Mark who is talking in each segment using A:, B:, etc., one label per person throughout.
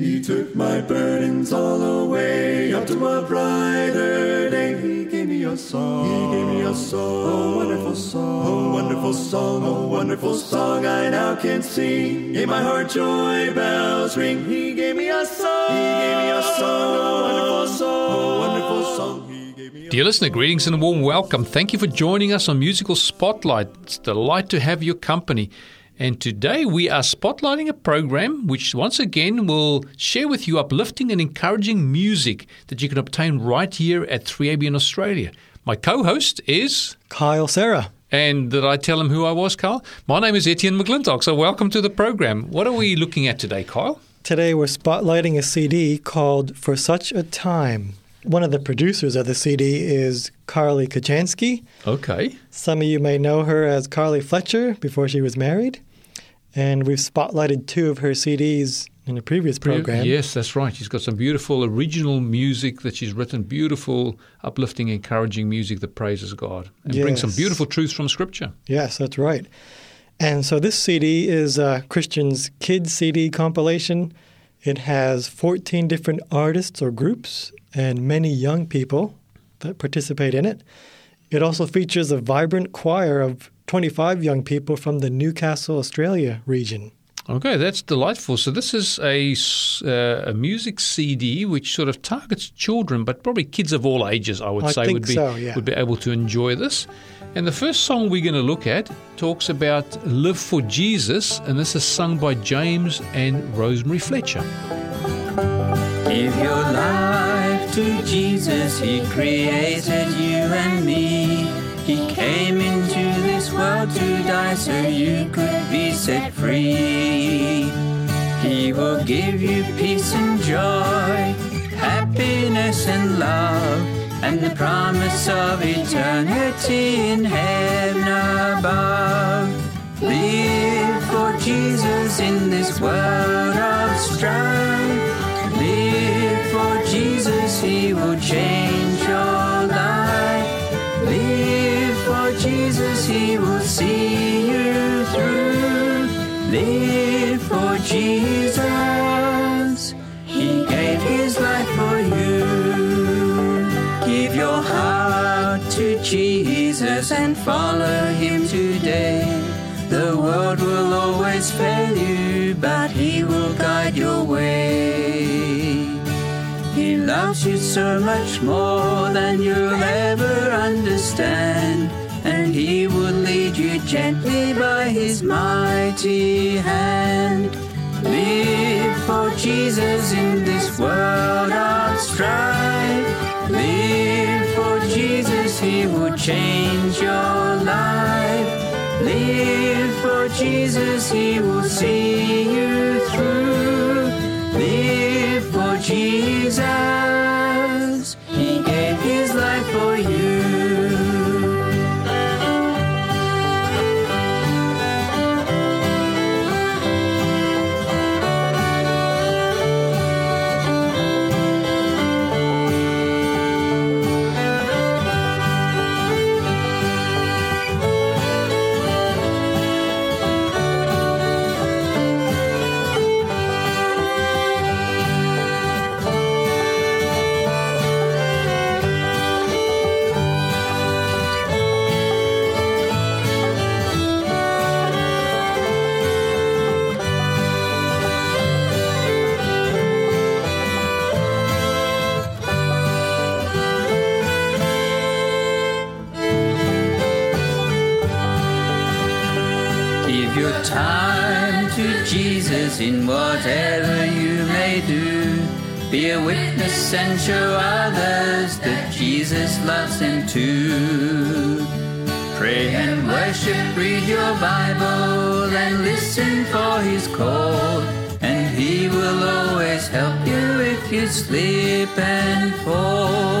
A: He took my burdens all away up to a brighter day. He gave me a song. He gave me a song. A wonderful song. A wonderful song. A wonderful song I now can sing. In my heart joy bells ring. He gave me a song. He gave me a song. A wonderful song. A wonderful song. He gave me a
B: Dear listener, greetings and a warm welcome. Thank you for joining us on Musical Spotlight. It's a delight to have your company. And today we are spotlighting a program which once again will share with you uplifting and encouraging music that you can obtain right here at 3ABN Australia. My co-host is
C: Kyle Sarah.
B: and did I tell him who I was, Kyle? My name is Etienne McClintock, so welcome to the program. What are we looking at today, Kyle?
C: Today we're spotlighting a CD called For Such a Time. One of the producers of the CD is Carly Kachansky.
B: Okay.
C: Some of you may know her as Carly Fletcher before she was married. And we've spotlighted two of her CDs in a previous program.
B: Yes, that's right. She's got some beautiful original music that she's written, beautiful, uplifting, encouraging music that praises God and brings some beautiful truths from Scripture.
C: Yes, that's right. And so this CD is uh, Christian's Kids CD compilation. It has 14 different artists or groups and many young people that participate in it. It also features a vibrant choir of 25 young people from the Newcastle, Australia region.
B: Okay, that's delightful. So this is a, s- uh, a music CD which sort of targets children, but probably kids of all ages. I would
C: I
B: say would be
C: so, yeah.
B: would be able to enjoy this. And the first song we're going to look at talks about "Live for Jesus," and this is sung by James and Rosemary Fletcher.
D: Give your life to Jesus, He created you and me. He came into this world to die so you could be set free. He will give you peace and joy, happiness and love, and the promise of eternity in heaven above. Live for Jesus in this world of strife. Live for Jesus, He will change Jesus, He will see you through. Live for Jesus, He gave His life for you. Give your heart to Jesus and follow Him today. The world will always fail you, but He will guide your way. He loves you so much more than you'll ever understand. And He will lead you gently by His mighty hand. Live for Jesus in this world of strife. Live for Jesus, He will change your life. Live for Jesus, He will see you through. Live for Jesus, He gave His life for you. In whatever you may do. Be a witness and show others that Jesus loves them too. Pray and worship, read your Bible, and listen for His call. And He will always help you if you slip and fall.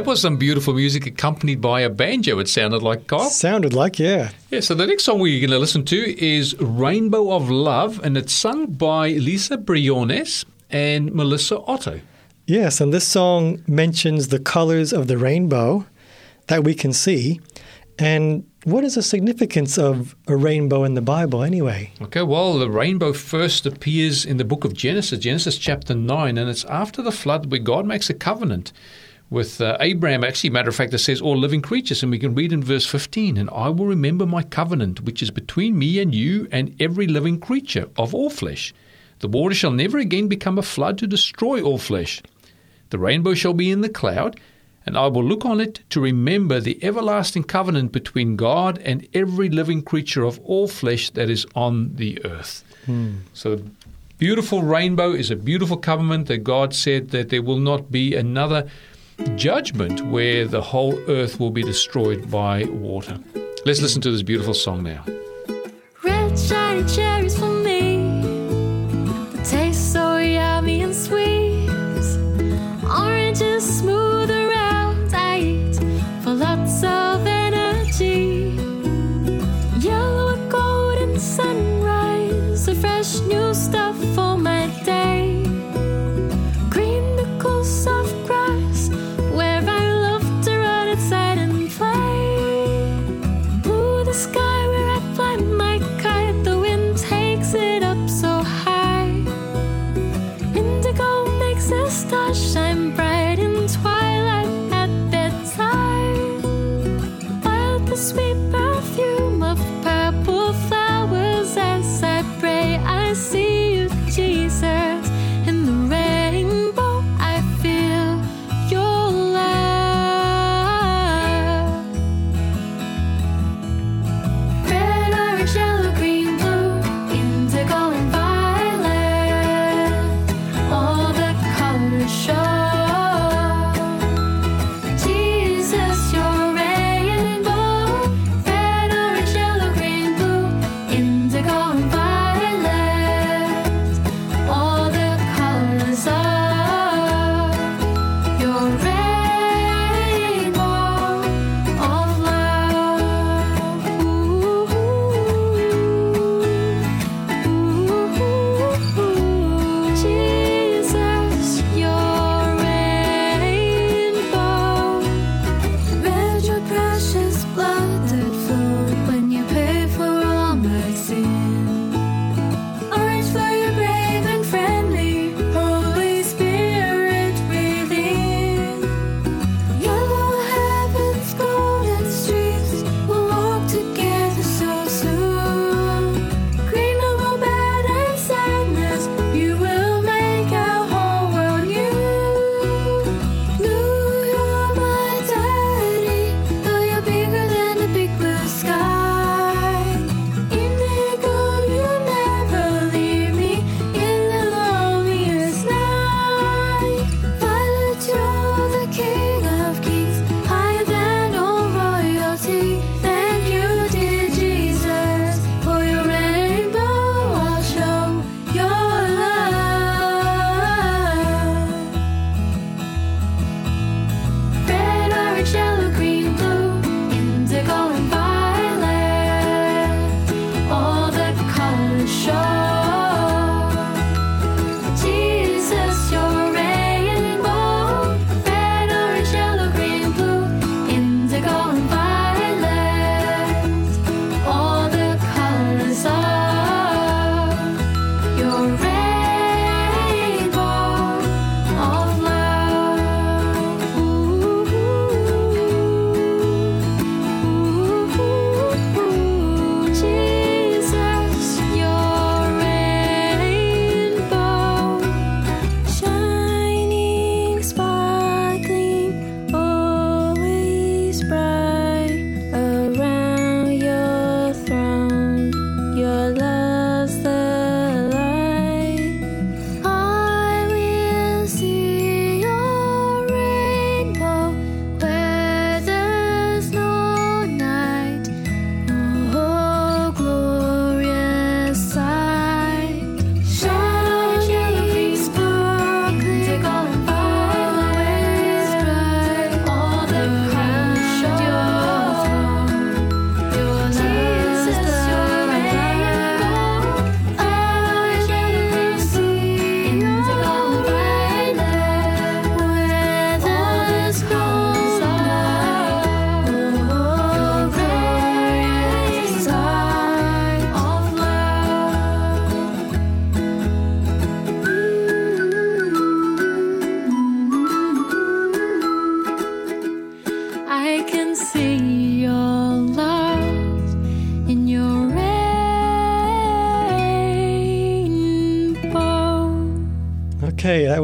B: That was some beautiful music accompanied by a banjo, it sounded like, Carl.
C: Sounded like, yeah.
B: Yeah, so the next song we're going to listen to is Rainbow of Love, and it's sung by Lisa Briones and Melissa Otto.
C: Yes, and this song mentions the colors of the rainbow that we can see. And what is the significance of a rainbow in the Bible anyway?
B: Okay, well, the rainbow first appears in the book of Genesis, Genesis chapter 9, and it's after the flood where God makes a covenant with uh, Abraham. Actually, matter of fact, it says all living creatures, and we can read in verse 15, and I will remember my covenant, which is between me and you and every living creature of all flesh. The water shall never again become a flood to destroy all flesh. The rainbow shall be in the cloud, and I will look on it to remember the everlasting covenant between God and every living creature of all flesh that is on the earth.
C: Hmm.
B: So, beautiful rainbow is a beautiful covenant that God said that there will not be another judgment where the whole earth will be destroyed by water. Let's listen to this beautiful song now.
E: Red cherries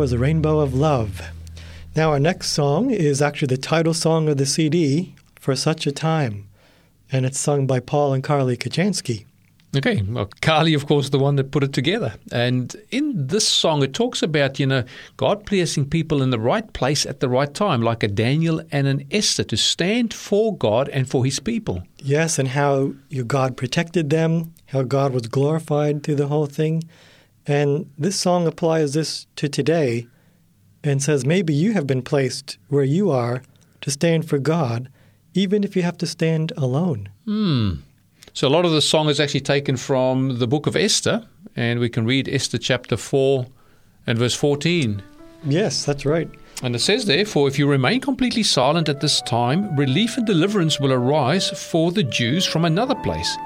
C: was a Rainbow of Love. Now, our next song is actually the title song of the CD, For Such a Time, and it's sung by Paul and Carly Kachansky.
B: Okay, well, Carly, of course, the one that put it together. And in this song, it talks about, you know, God placing people in the right place at the right time, like a Daniel and an Esther, to stand for God and for his people.
C: Yes, and how your God protected them, how God was glorified through the whole thing. And this song applies this to today and says maybe you have been placed where you are to stand for God, even if you have to stand alone.
B: Hmm. So a lot of the song is actually taken from the book of Esther, and we can read Esther chapter 4 and verse 14.
C: Yes, that's right.
B: And it says therefore, if you remain completely silent at this time, relief and deliverance will arise for the Jews from another place.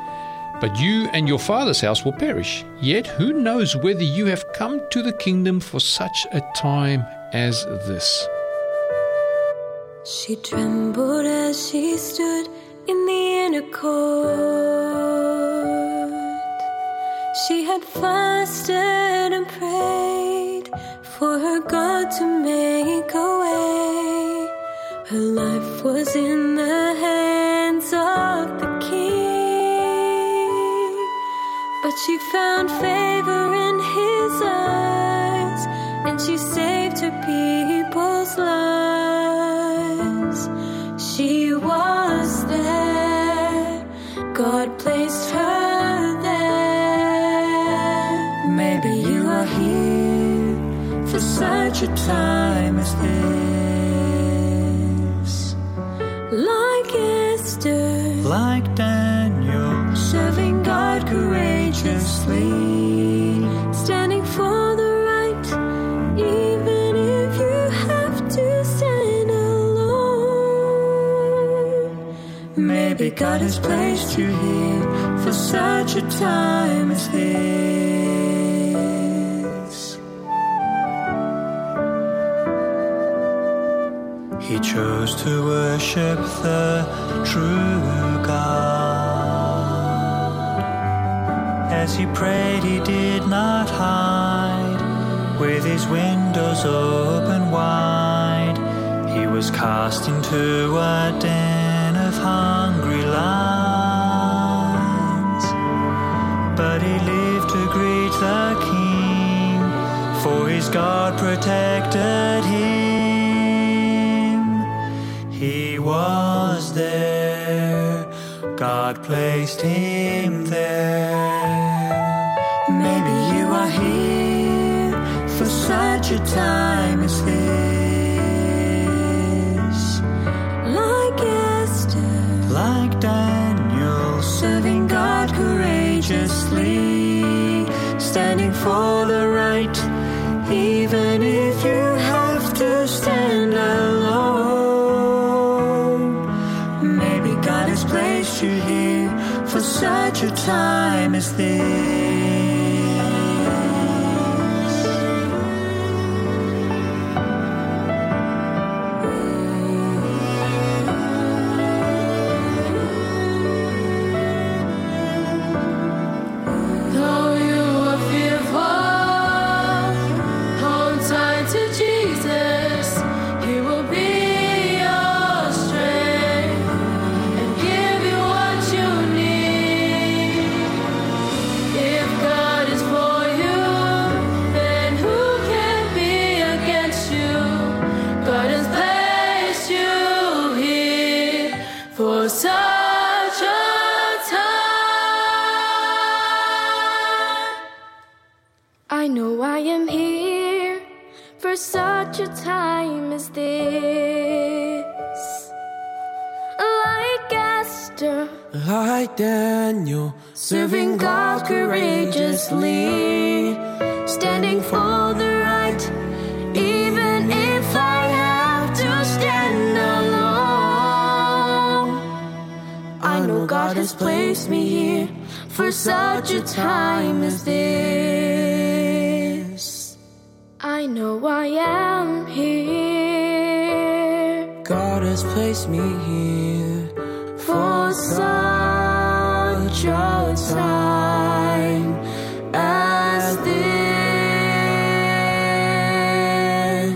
B: But you and your father's house will perish. Yet who knows whether you have come to the kingdom for such a time as this?
E: She trembled as she stood in the inner court. She had fasted and prayed for her God to make a way. Her life was in the she found favor in his eyes, and she saved her people's lives. She was there. God placed her there. Maybe you are here for such a time as this. Like Esther,
D: like Daniel,
E: Maybe God has placed you here for such a time as this.
D: he chose to worship the true God. As he prayed, he did not hide, with his windows open wide. He was cast into a den of hungry lions. But he lived to greet the king, for his God protected him. He was there, God placed him there.
E: Here for such a time as this. Like Esther,
D: Like Daniel,
E: serving God courageously, standing for the right, even if you have to stand alone. Maybe God has placed you here for such a time as this. God has placed me here for such a time as this. I know I am here.
F: God has placed me here
E: for such a time as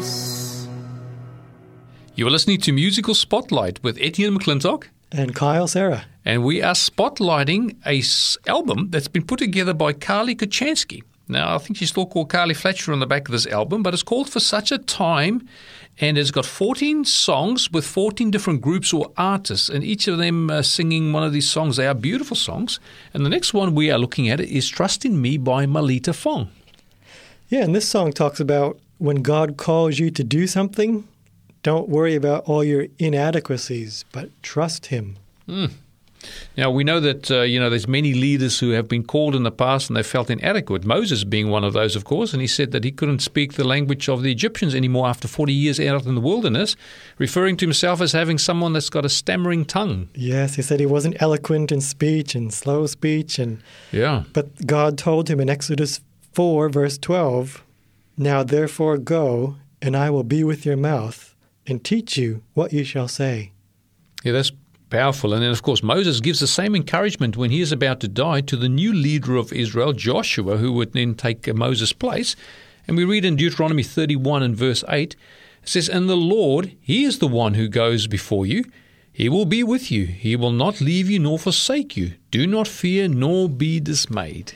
E: this.
B: You are listening to Musical Spotlight with Etienne McClintock
C: and Kyle Sarah
B: and we are spotlighting a s- album that's been put together by Carly Kuchansky. Now, I think she's still called Carly Fletcher on the back of this album, but it's called For Such a Time, and it's got 14 songs with 14 different groups or artists, and each of them uh, singing one of these songs. They are beautiful songs. And the next one we are looking at is Trust in Me by Malita Fong.
C: Yeah, and this song talks about when God calls you to do something, don't worry about all your inadequacies, but trust Him.
B: Now we know that uh, you know there's many leaders who have been called in the past and they felt inadequate. Moses being one of those, of course, and he said that he couldn't speak the language of the Egyptians anymore after 40 years out in the wilderness, referring to himself as having someone that's got a stammering tongue.
C: Yes, he said he wasn't eloquent in speech and slow speech, and
B: Yeah,
C: but God told him in Exodus 4, verse 12, Now therefore go, and I will be with your mouth, and teach you what you shall say.
B: yeah, that's powerful. And then, of course, Moses gives the same encouragement when he is about to die to the new leader of Israel, Joshua, who would then take Moses' place. And we read in Deuteronomy 31 and verse 8, it says, And the Lord, He is the one who goes before you. He will be with you. He will not leave you nor forsake you. Do not fear nor be dismayed.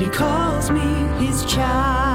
G: But he calls me his child.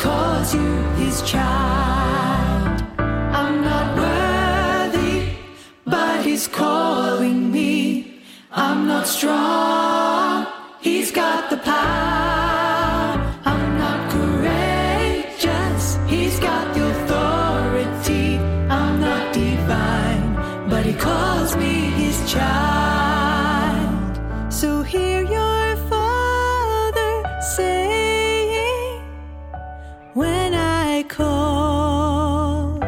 G: Calls you his child. I'm not worthy, but he's calling me. I'm not strong, When I call,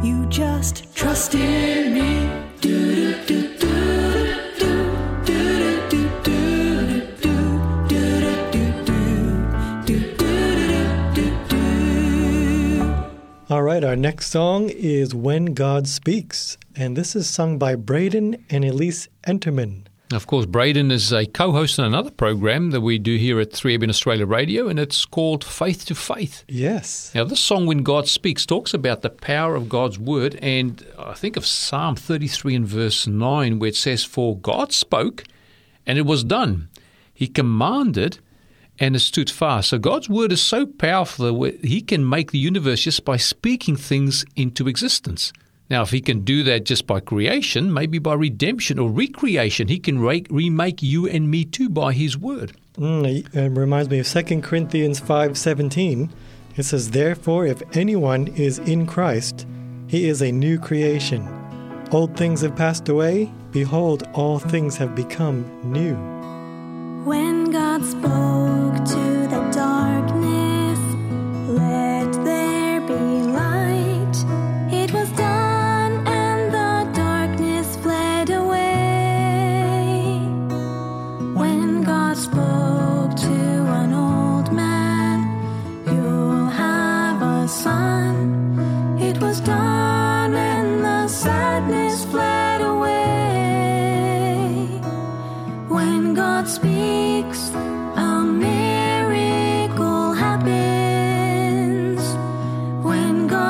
G: you just trust in me.
C: All right, our next song is When God Speaks, and this is sung by Braden and Elise Enterman.
B: Of course, Braden is a co host on another program that we do here at 3ABN Australia Radio, and it's called Faith to Faith.
C: Yes.
B: Now, this song, When God Speaks, talks about the power of God's word. And I think of Psalm 33 and verse 9, where it says, For God spoke, and it was done. He commanded, and it stood fast. So God's word is so powerful that He can make the universe just by speaking things into existence. Now, if He can do that just by creation, maybe by redemption or recreation, He can re- remake you and me too by His word.
C: Mm, it reminds me of 2 Corinthians 5.17. It says, Therefore, if anyone is in Christ, he is a new creation. Old things have passed away. Behold, all things have become new.
G: When God spoke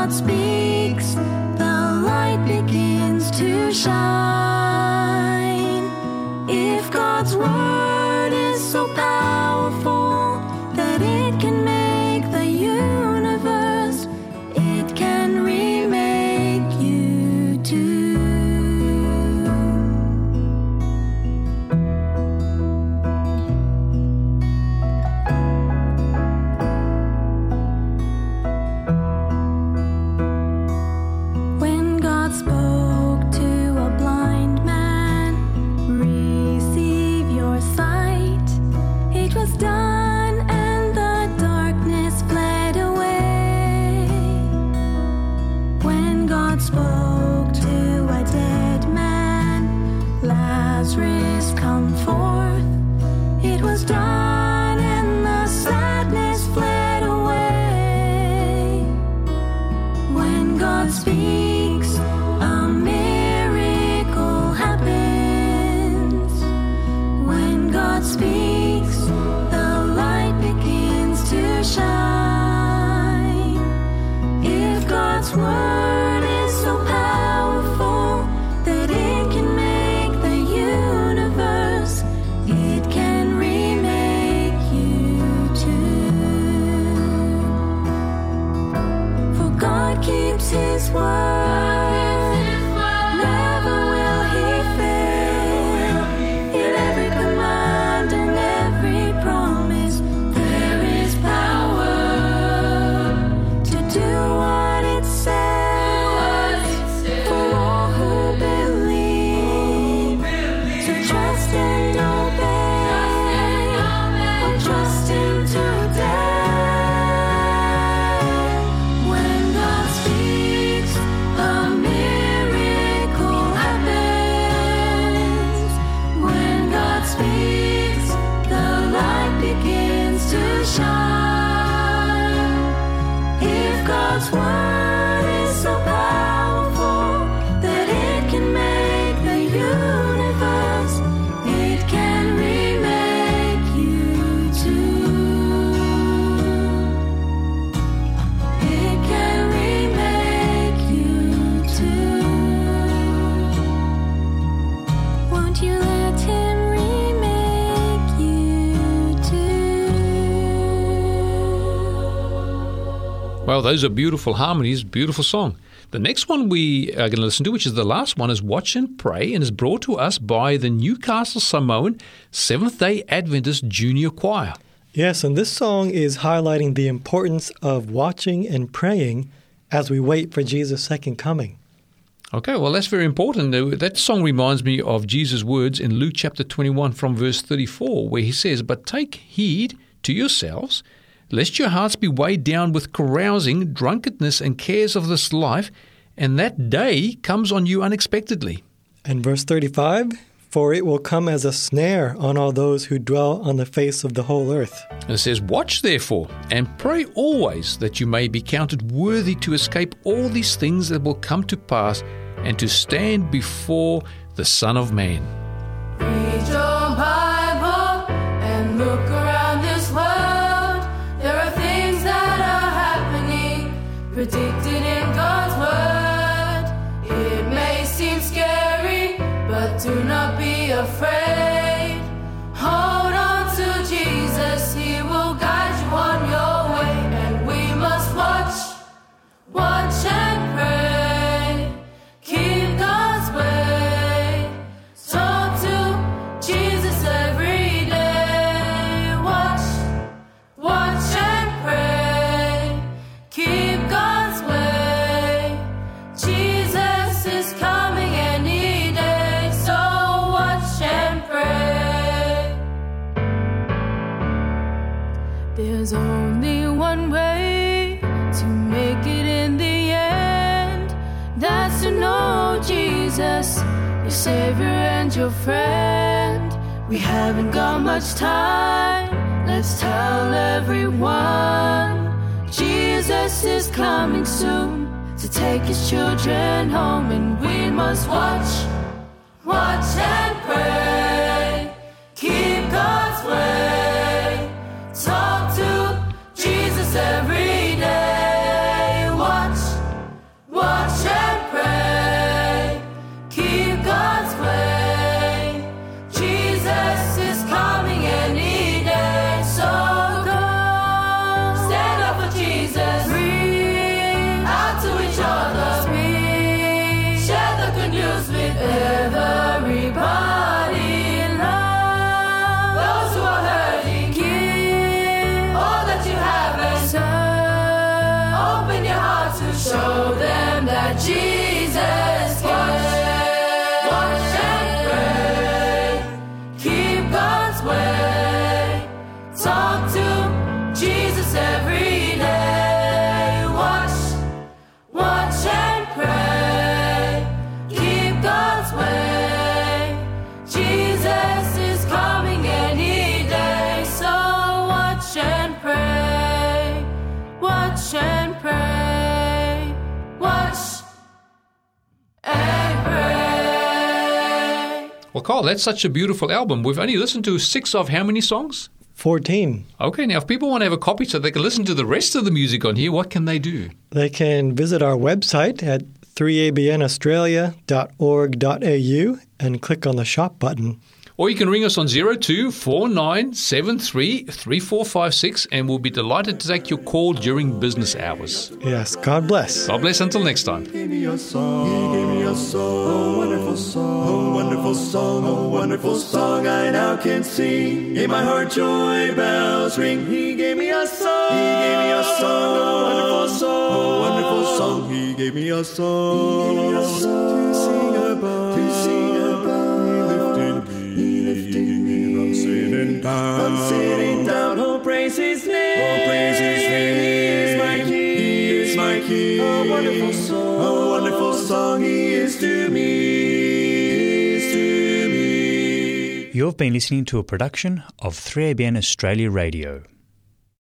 G: God speaks, the light begins to shine. If God's word is so powerful
B: Well, those are beautiful harmonies, beautiful song. The next one we are going to listen to, which is the last one, is Watch and Pray and is brought to us by the Newcastle Samoan Seventh day Adventist Junior Choir.
C: Yes, and this song is highlighting the importance of watching and praying as we wait for Jesus' second coming.
B: Okay, well, that's very important. That song reminds me of Jesus' words in Luke chapter 21 from verse 34, where he says, But take heed to yourselves, lest your hearts be weighed down with carousing, drunkenness, and cares of this life, and that day comes on you unexpectedly.
C: And verse 35 For it will come as a snare on all those who dwell on the face of the whole earth.
B: And it says, Watch therefore, and pray always that you may be counted worthy to escape all these things that will come to pass, and to stand before the Son of Man.
E: Do not be afraid. Savior and your friend. We haven't got much time. Let's tell everyone. Jesus is coming soon to take his children home, and we must watch, watch and pray. Show them that Jesus
B: Carl, that's such a beautiful album. We've only listened to six of how many songs?
C: 14.
B: Okay, now if people want to have a copy so they can listen to the rest of the music on here, what can they do?
C: They can visit our website at 3abnaustralia.org.au and click on the shop button.
B: Or you can ring us on 02 4973 3456 and we'll be delighted to take your call during business hours.
C: Yes, God bless.
B: God bless until next time.
A: gave me a song. He gave me a song. A wonderful song. A wonderful song. A wonderful song I now can sing. In my heart joy bells ring. He gave me a song. He gave me a song. A wonderful song. A wonderful song. He gave me a song. He gave me a song. Sitting down. I'm sitting down. Oh, praise his name. Oh, praise his name. He is my king. He is my king. A wonderful song. A wonderful song he is to me. He is to me.
H: You've been listening to a production of 3ABN Australia Radio.